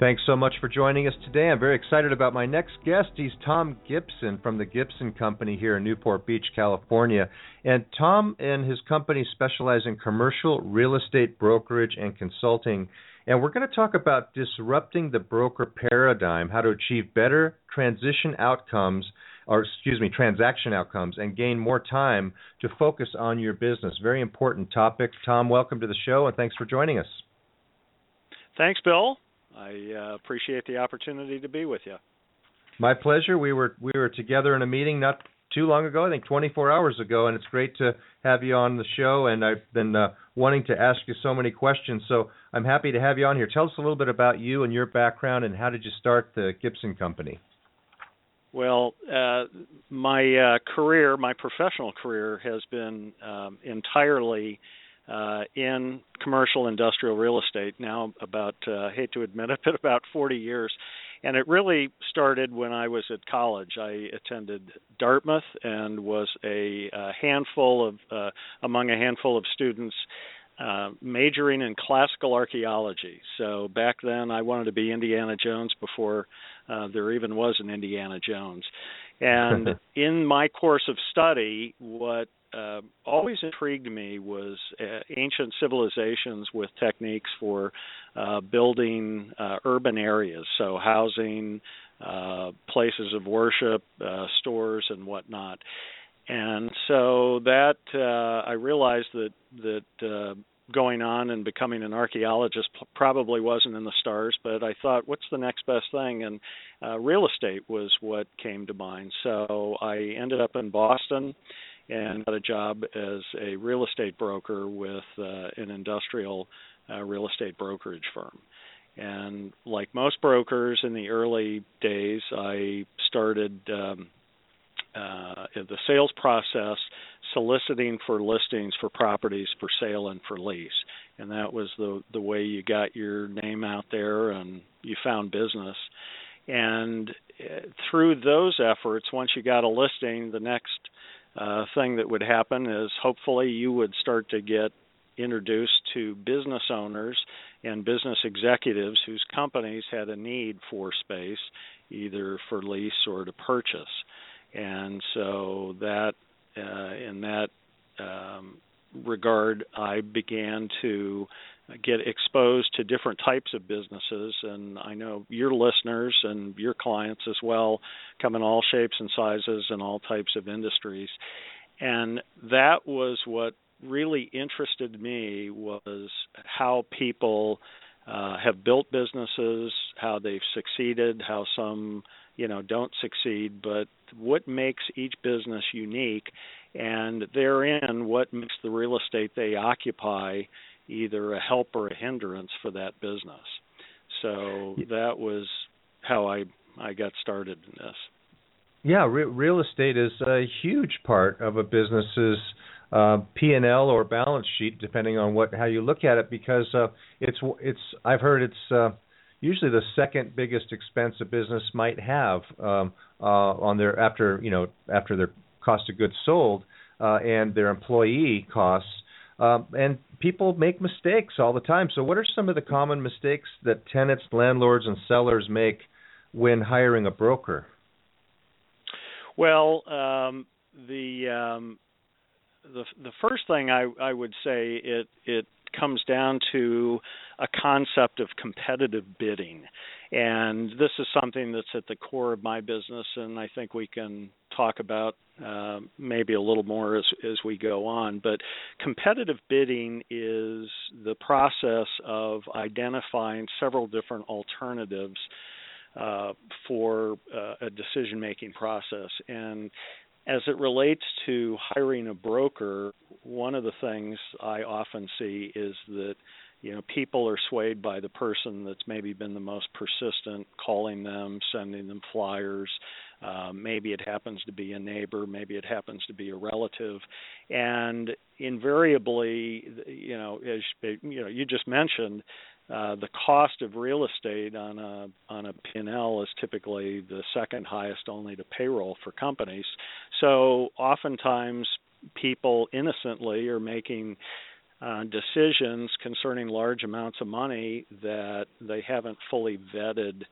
Thanks so much for joining us today. I'm very excited about my next guest. He's Tom Gibson from the Gibson Company here in Newport Beach, California. And Tom and his company specialize in commercial real estate brokerage and consulting. And we're going to talk about disrupting the broker paradigm, how to achieve better transition outcomes or excuse me, transaction outcomes and gain more time to focus on your business. Very important topic. Tom, welcome to the show and thanks for joining us. Thanks, Bill. I uh, appreciate the opportunity to be with you. My pleasure. We were we were together in a meeting not too long ago, I think 24 hours ago, and it's great to have you on the show. And I've been uh, wanting to ask you so many questions, so I'm happy to have you on here. Tell us a little bit about you and your background, and how did you start the Gibson Company? Well, uh, my uh, career, my professional career, has been um, entirely uh, in commercial industrial real estate now about uh, I hate to admit it but about 40 years and it really started when I was at college I attended Dartmouth and was a, a handful of uh, among a handful of students uh, majoring in classical archaeology. So back then, I wanted to be Indiana Jones before uh, there even was an Indiana Jones. And in my course of study, what uh, always intrigued me was uh, ancient civilizations with techniques for uh, building uh, urban areas, so housing, uh, places of worship, uh, stores, and whatnot. And so that I realized that that going on and becoming an archaeologist probably wasn't in the stars, but I thought, what's the next best thing? And uh, real estate was what came to mind. So I ended up in Boston and got a job as a real estate broker with uh, an industrial uh, real estate brokerage firm. And like most brokers in the early days, I started um, uh, the sales process soliciting for listings for properties for sale and for lease. And that was the the way you got your name out there and you found business. And uh, through those efforts, once you got a listing, the next uh, thing that would happen is hopefully you would start to get introduced to business owners and business executives whose companies had a need for space, either for lease or to purchase. And so that, uh, in that um, regard, I began to get exposed to different types of businesses. And I know your listeners and your clients as well come in all shapes and sizes and all types of industries. And that was what really interested me was how people uh, have built businesses, how they've succeeded, how some you know don't succeed, but what makes each business unique, and therein what makes the real estate they occupy either a help or a hindrance for that business. So that was how I I got started in this. Yeah, re- real estate is a huge part of a business's uh, P and L or balance sheet, depending on what how you look at it, because uh, it's it's I've heard it's uh, usually the second biggest expense a business might have um, uh, on their after you know after their cost of goods sold uh, and their employee costs. Um, and people make mistakes all the time. So, what are some of the common mistakes that tenants, landlords, and sellers make when hiring a broker? Well, um, the um, the the first thing I, I would say it it comes down to a concept of competitive bidding. And this is something that's at the core of my business, and I think we can talk about uh, maybe a little more as, as we go on. But competitive bidding is the process of identifying several different alternatives uh, for uh, a decision making process. And as it relates to hiring a broker, one of the things I often see is that you know people are swayed by the person that's maybe been the most persistent calling them sending them flyers. Uh, maybe it happens to be a neighbor maybe it happens to be a relative. And invariably you know as you know you just mentioned uh, the cost of real estate on a on a P&L is typically the second highest only to payroll for companies. So oftentimes people innocently are making uh, decisions concerning large amounts of money that they haven't fully vetted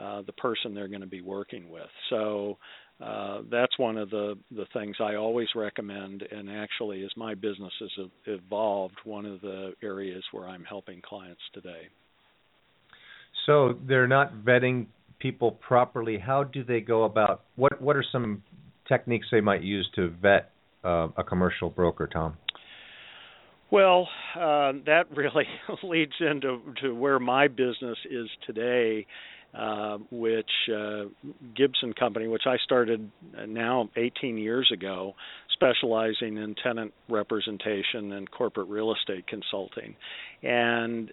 uh, the person they're going to be working with. So uh, that's one of the the things I always recommend. And actually, as my business has evolved, one of the areas where I'm helping clients today. So they're not vetting people properly. How do they go about? What What are some techniques they might use to vet uh, a commercial broker, Tom? Well, uh, that really leads into to where my business is today, uh, which uh, Gibson Company, which I started now 18 years ago, specializing in tenant representation and corporate real estate consulting, and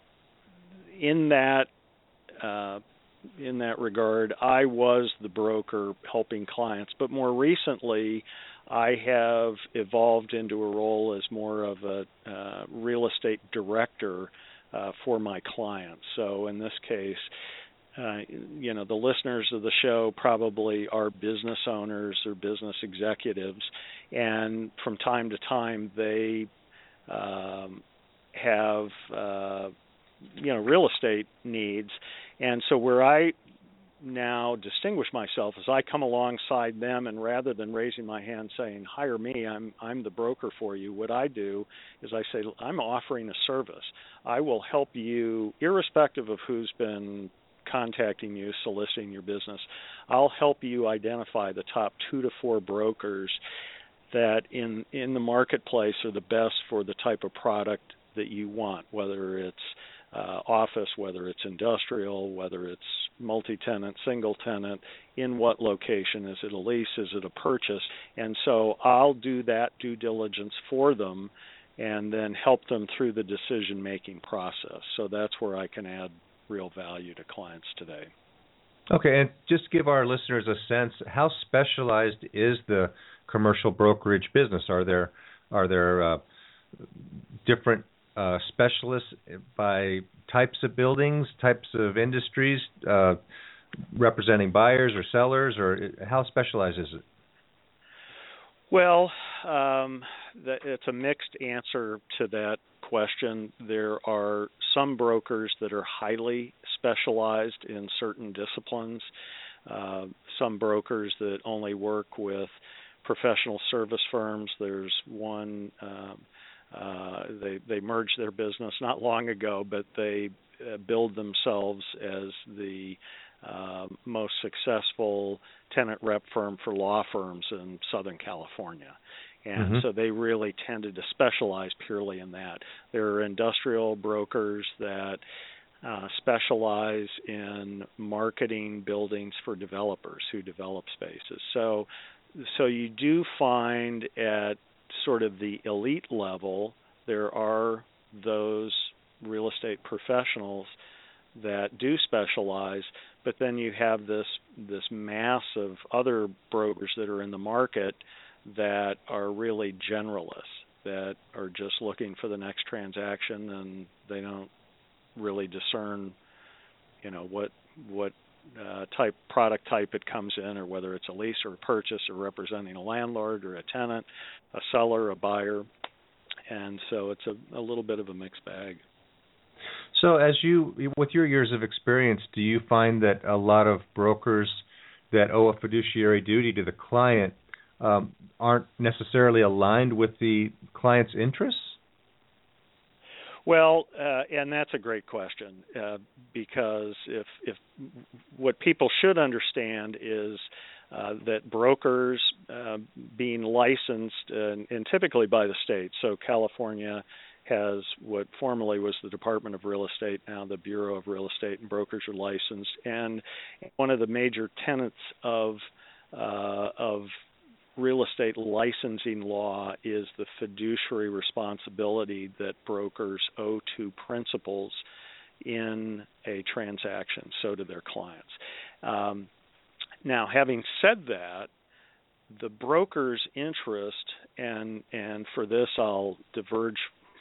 in that uh, in that regard, I was the broker helping clients, but more recently, I have evolved into a role as more of a uh, real estate director uh, for my clients. So in this case, uh, you know, the listeners of the show probably are business owners or business executives, and from time to time they um, have uh, you know real estate needs, and so where I now distinguish myself as I come alongside them and rather than raising my hand saying hire me I'm I'm the broker for you what I do is I say I'm offering a service. I will help you irrespective of who's been contacting you soliciting your business I'll help you identify the top 2 to 4 brokers that in in the marketplace are the best for the type of product that you want whether it's uh, office, whether it's industrial, whether it's multi-tenant, single tenant, in what location, is it a lease, is it a purchase, and so I'll do that due diligence for them, and then help them through the decision-making process. So that's where I can add real value to clients today. Okay, and just give our listeners a sense how specialized is the commercial brokerage business? Are there are there uh, different uh, specialists by types of buildings, types of industries, uh, representing buyers or sellers, or how specialized is it? Well, um, the, it's a mixed answer to that question. There are some brokers that are highly specialized in certain disciplines. Uh, some brokers that only work with professional service firms. There's one um, uh, they they merged their business not long ago, but they uh, build themselves as the uh, most successful tenant rep firm for law firms in Southern California. And mm-hmm. so they really tended to specialize purely in that. There are industrial brokers that uh, specialize in marketing buildings for developers who develop spaces. So, so you do find at sort of the elite level, there are those real estate professionals that do specialize, but then you have this this mass of other brokers that are in the market that are really generalists that are just looking for the next transaction and they don't really discern you know what what uh, type product type it comes in, or whether it's a lease or a purchase, or representing a landlord or a tenant, a seller, a buyer, and so it's a, a little bit of a mixed bag. So, as you, with your years of experience, do you find that a lot of brokers that owe a fiduciary duty to the client um, aren't necessarily aligned with the client's interests? Well, uh, and that's a great question uh, because if if what people should understand is uh, that brokers uh, being licensed and, and typically by the state. So California has what formerly was the Department of Real Estate, now the Bureau of Real Estate, and brokers are licensed. And one of the major tenets of uh, of real estate licensing law is the fiduciary responsibility that brokers owe to principals in a transaction, so do their clients. Um, now, having said that, the broker's interest, and and for this I'll diverge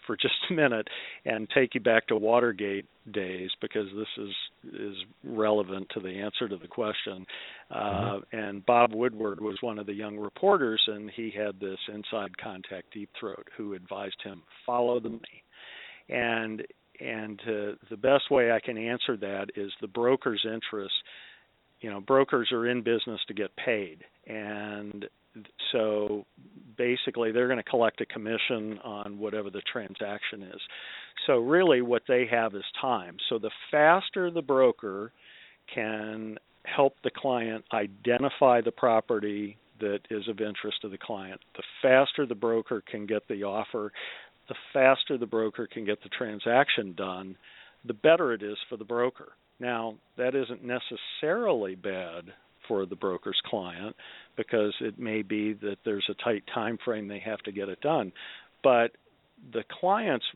for just a minute and take you back to Watergate days because this is is relevant to the answer to the question. Mm-hmm. Uh, and Bob Woodward was one of the young reporters, and he had this inside contact deep throat who advised him follow the money. And and uh, the best way I can answer that is the broker's interest. You know, brokers are in business to get paid, and so basically they're going to collect a commission on whatever the transaction is. So really what they have is time. So the faster the broker can help the client identify the property that is of interest to the client, the faster the broker can get the offer, the faster the broker can get the transaction done, the better it is for the broker. Now, that isn't necessarily bad for the broker's client because it may be that there's a tight time frame they have to get it done. But the client's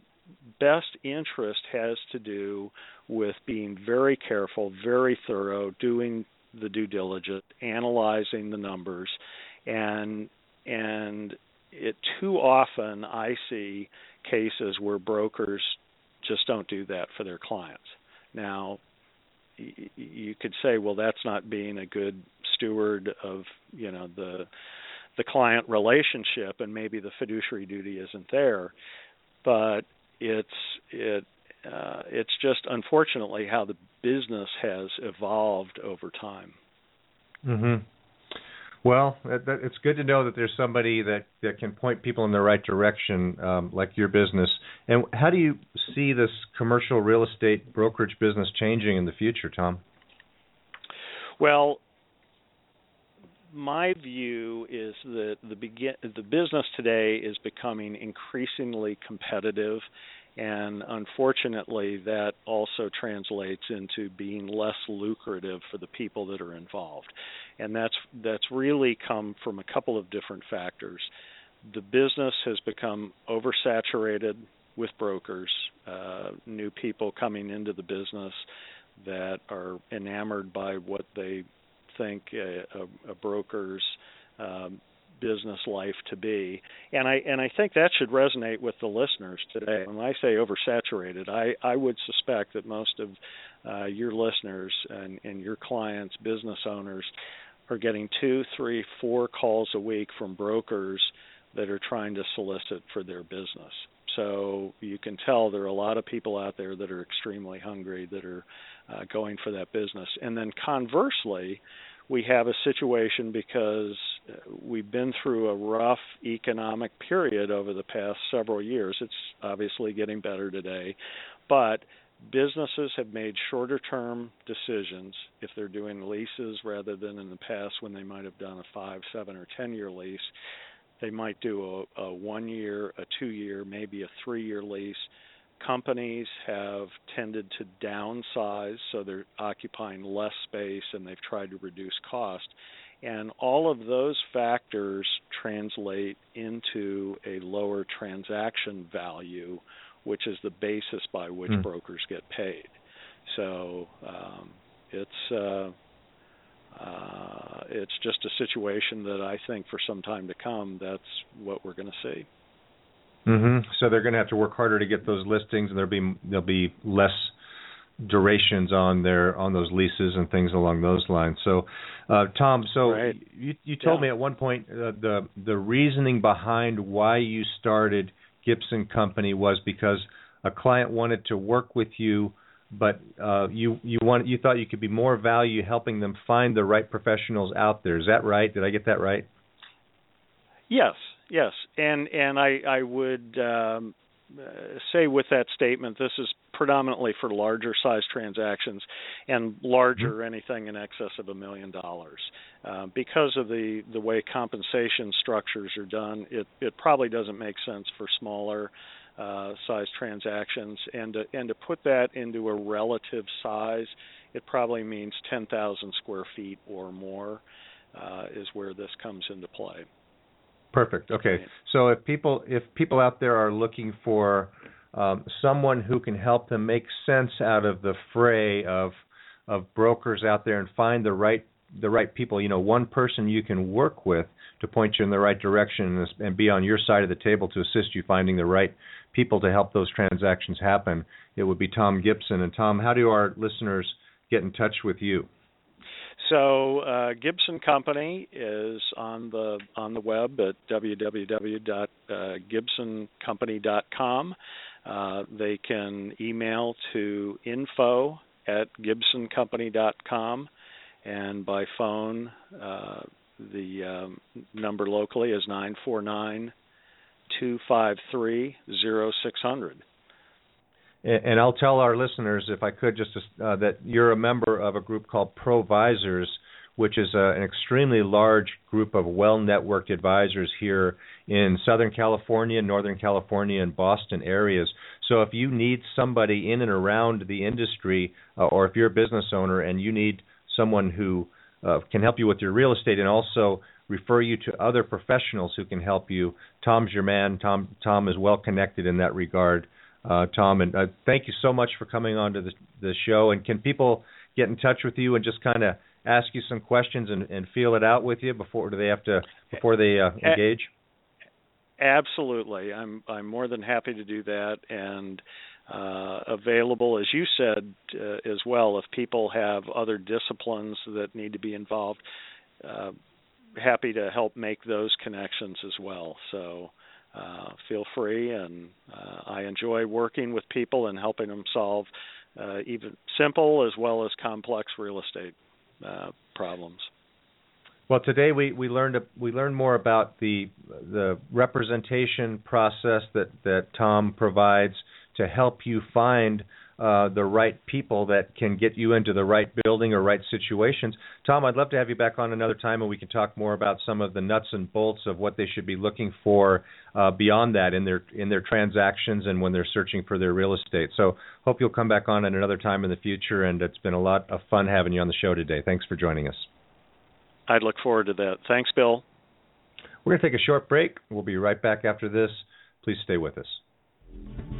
best interest has to do with being very careful, very thorough, doing the due diligence, analyzing the numbers, and and it too often I see cases where brokers just don't do that for their clients. Now, you could say, well, that's not being a good steward of you know the the client relationship, and maybe the fiduciary duty isn't there. But it's it uh, it's just unfortunately how the business has evolved over time. Mhm. Well, that, that, it's good to know that there's somebody that, that can point people in the right direction, um, like your business. And how do you see this commercial real estate brokerage business changing in the future, Tom? Well, my view is that the begin the business today is becoming increasingly competitive and unfortunately that also translates into being less lucrative for the people that are involved. And that's that's really come from a couple of different factors. The business has become oversaturated with brokers uh, new people coming into the business that are enamored by what they think a, a, a broker's um, business life to be. And I and I think that should resonate with the listeners today. When I say oversaturated, I, I would suspect that most of uh, your listeners and, and your clients, business owners, are getting two, three, four calls a week from brokers that are trying to solicit for their business. So you can tell there are a lot of people out there that are extremely hungry that are uh, going for that business. And then conversely, we have a situation because we've been through a rough economic period over the past several years. It's obviously getting better today, but businesses have made shorter term decisions if they're doing leases rather than in the past when they might have done a 5, 7 or 10 year lease. They might do a, a 1 year, a 2 year, maybe a 3 year lease companies have tended to downsize, so they're occupying less space and they've tried to reduce cost. And all of those factors translate into a lower transaction value, which is the basis by which mm. brokers get paid. So um, it's uh, uh, it's just a situation that I think for some time to come, that's what we're going to see. Mm-hmm. So they're going to have to work harder to get those listings, and there'll be there'll be less durations on their on those leases and things along those lines. So, uh, Tom, so right. you you told yeah. me at one point uh, the the reasoning behind why you started Gibson Company was because a client wanted to work with you, but uh, you you want you thought you could be more value helping them find the right professionals out there. Is that right? Did I get that right? Yes, yes, and and I I would um, say with that statement, this is predominantly for larger size transactions and larger mm-hmm. anything in excess of a million dollars. Uh, because of the the way compensation structures are done, it it probably doesn't make sense for smaller. Uh, size transactions, and to, and to put that into a relative size, it probably means 10,000 square feet or more uh, is where this comes into play. Perfect. Okay. So if people if people out there are looking for um, someone who can help them make sense out of the fray of of brokers out there and find the right the right people, you know, one person you can work with to point you in the right direction and, be on your side of the table to assist you finding the right people to help those transactions happen, it would be Tom Gibson. And Tom, how do our listeners get in touch with you? So uh, Gibson Company is on the on the web at www.gibsoncompany.com. Uh, they can email to info at gibsoncompany.com, and by phone, uh, the um, number locally is 949 253 0600. And I'll tell our listeners, if I could, just uh, that you're a member of a group called Provisors, which is a, an extremely large group of well-networked advisors here in Southern California, Northern California, and Boston areas. So if you need somebody in and around the industry, uh, or if you're a business owner and you need someone who uh, can help you with your real estate and also refer you to other professionals who can help you, Tom's your man. Tom Tom is well connected in that regard uh, Tom. And uh, thank you so much for coming on to the, the show. And can people get in touch with you and just kind of ask you some questions and, and feel it out with you before do they have to before they uh, engage? Absolutely, I'm I'm more than happy to do that and uh, available, as you said uh, as well. If people have other disciplines that need to be involved, uh, happy to help make those connections as well. So uh, feel free. And uh, I enjoy working with people and helping them solve uh, even simple as well as complex real estate uh, problems. Well, today we, we learned we learned more about the the representation process that, that Tom provides to help you find uh, the right people that can get you into the right building or right situations. Tom, I'd love to have you back on another time and we can talk more about some of the nuts and bolts of what they should be looking for uh, beyond that in their in their transactions and when they're searching for their real estate. So hope you'll come back on at another time in the future. And it's been a lot of fun having you on the show today. Thanks for joining us. I'd look forward to that. Thanks, Bill. We're going to take a short break. We'll be right back after this. Please stay with us.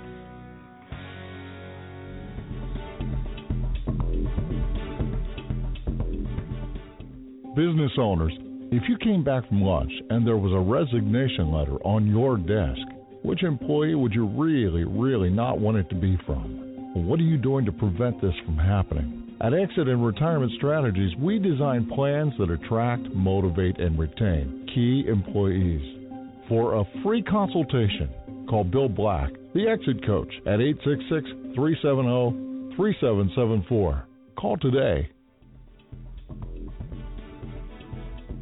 Business owners, if you came back from lunch and there was a resignation letter on your desk, which employee would you really, really not want it to be from? what are you doing to prevent this from happening? At Exit and Retirement Strategies, we design plans that attract, motivate, and retain key employees. For a free consultation, call Bill Black, the Exit Coach, at 866 370 3774. Call today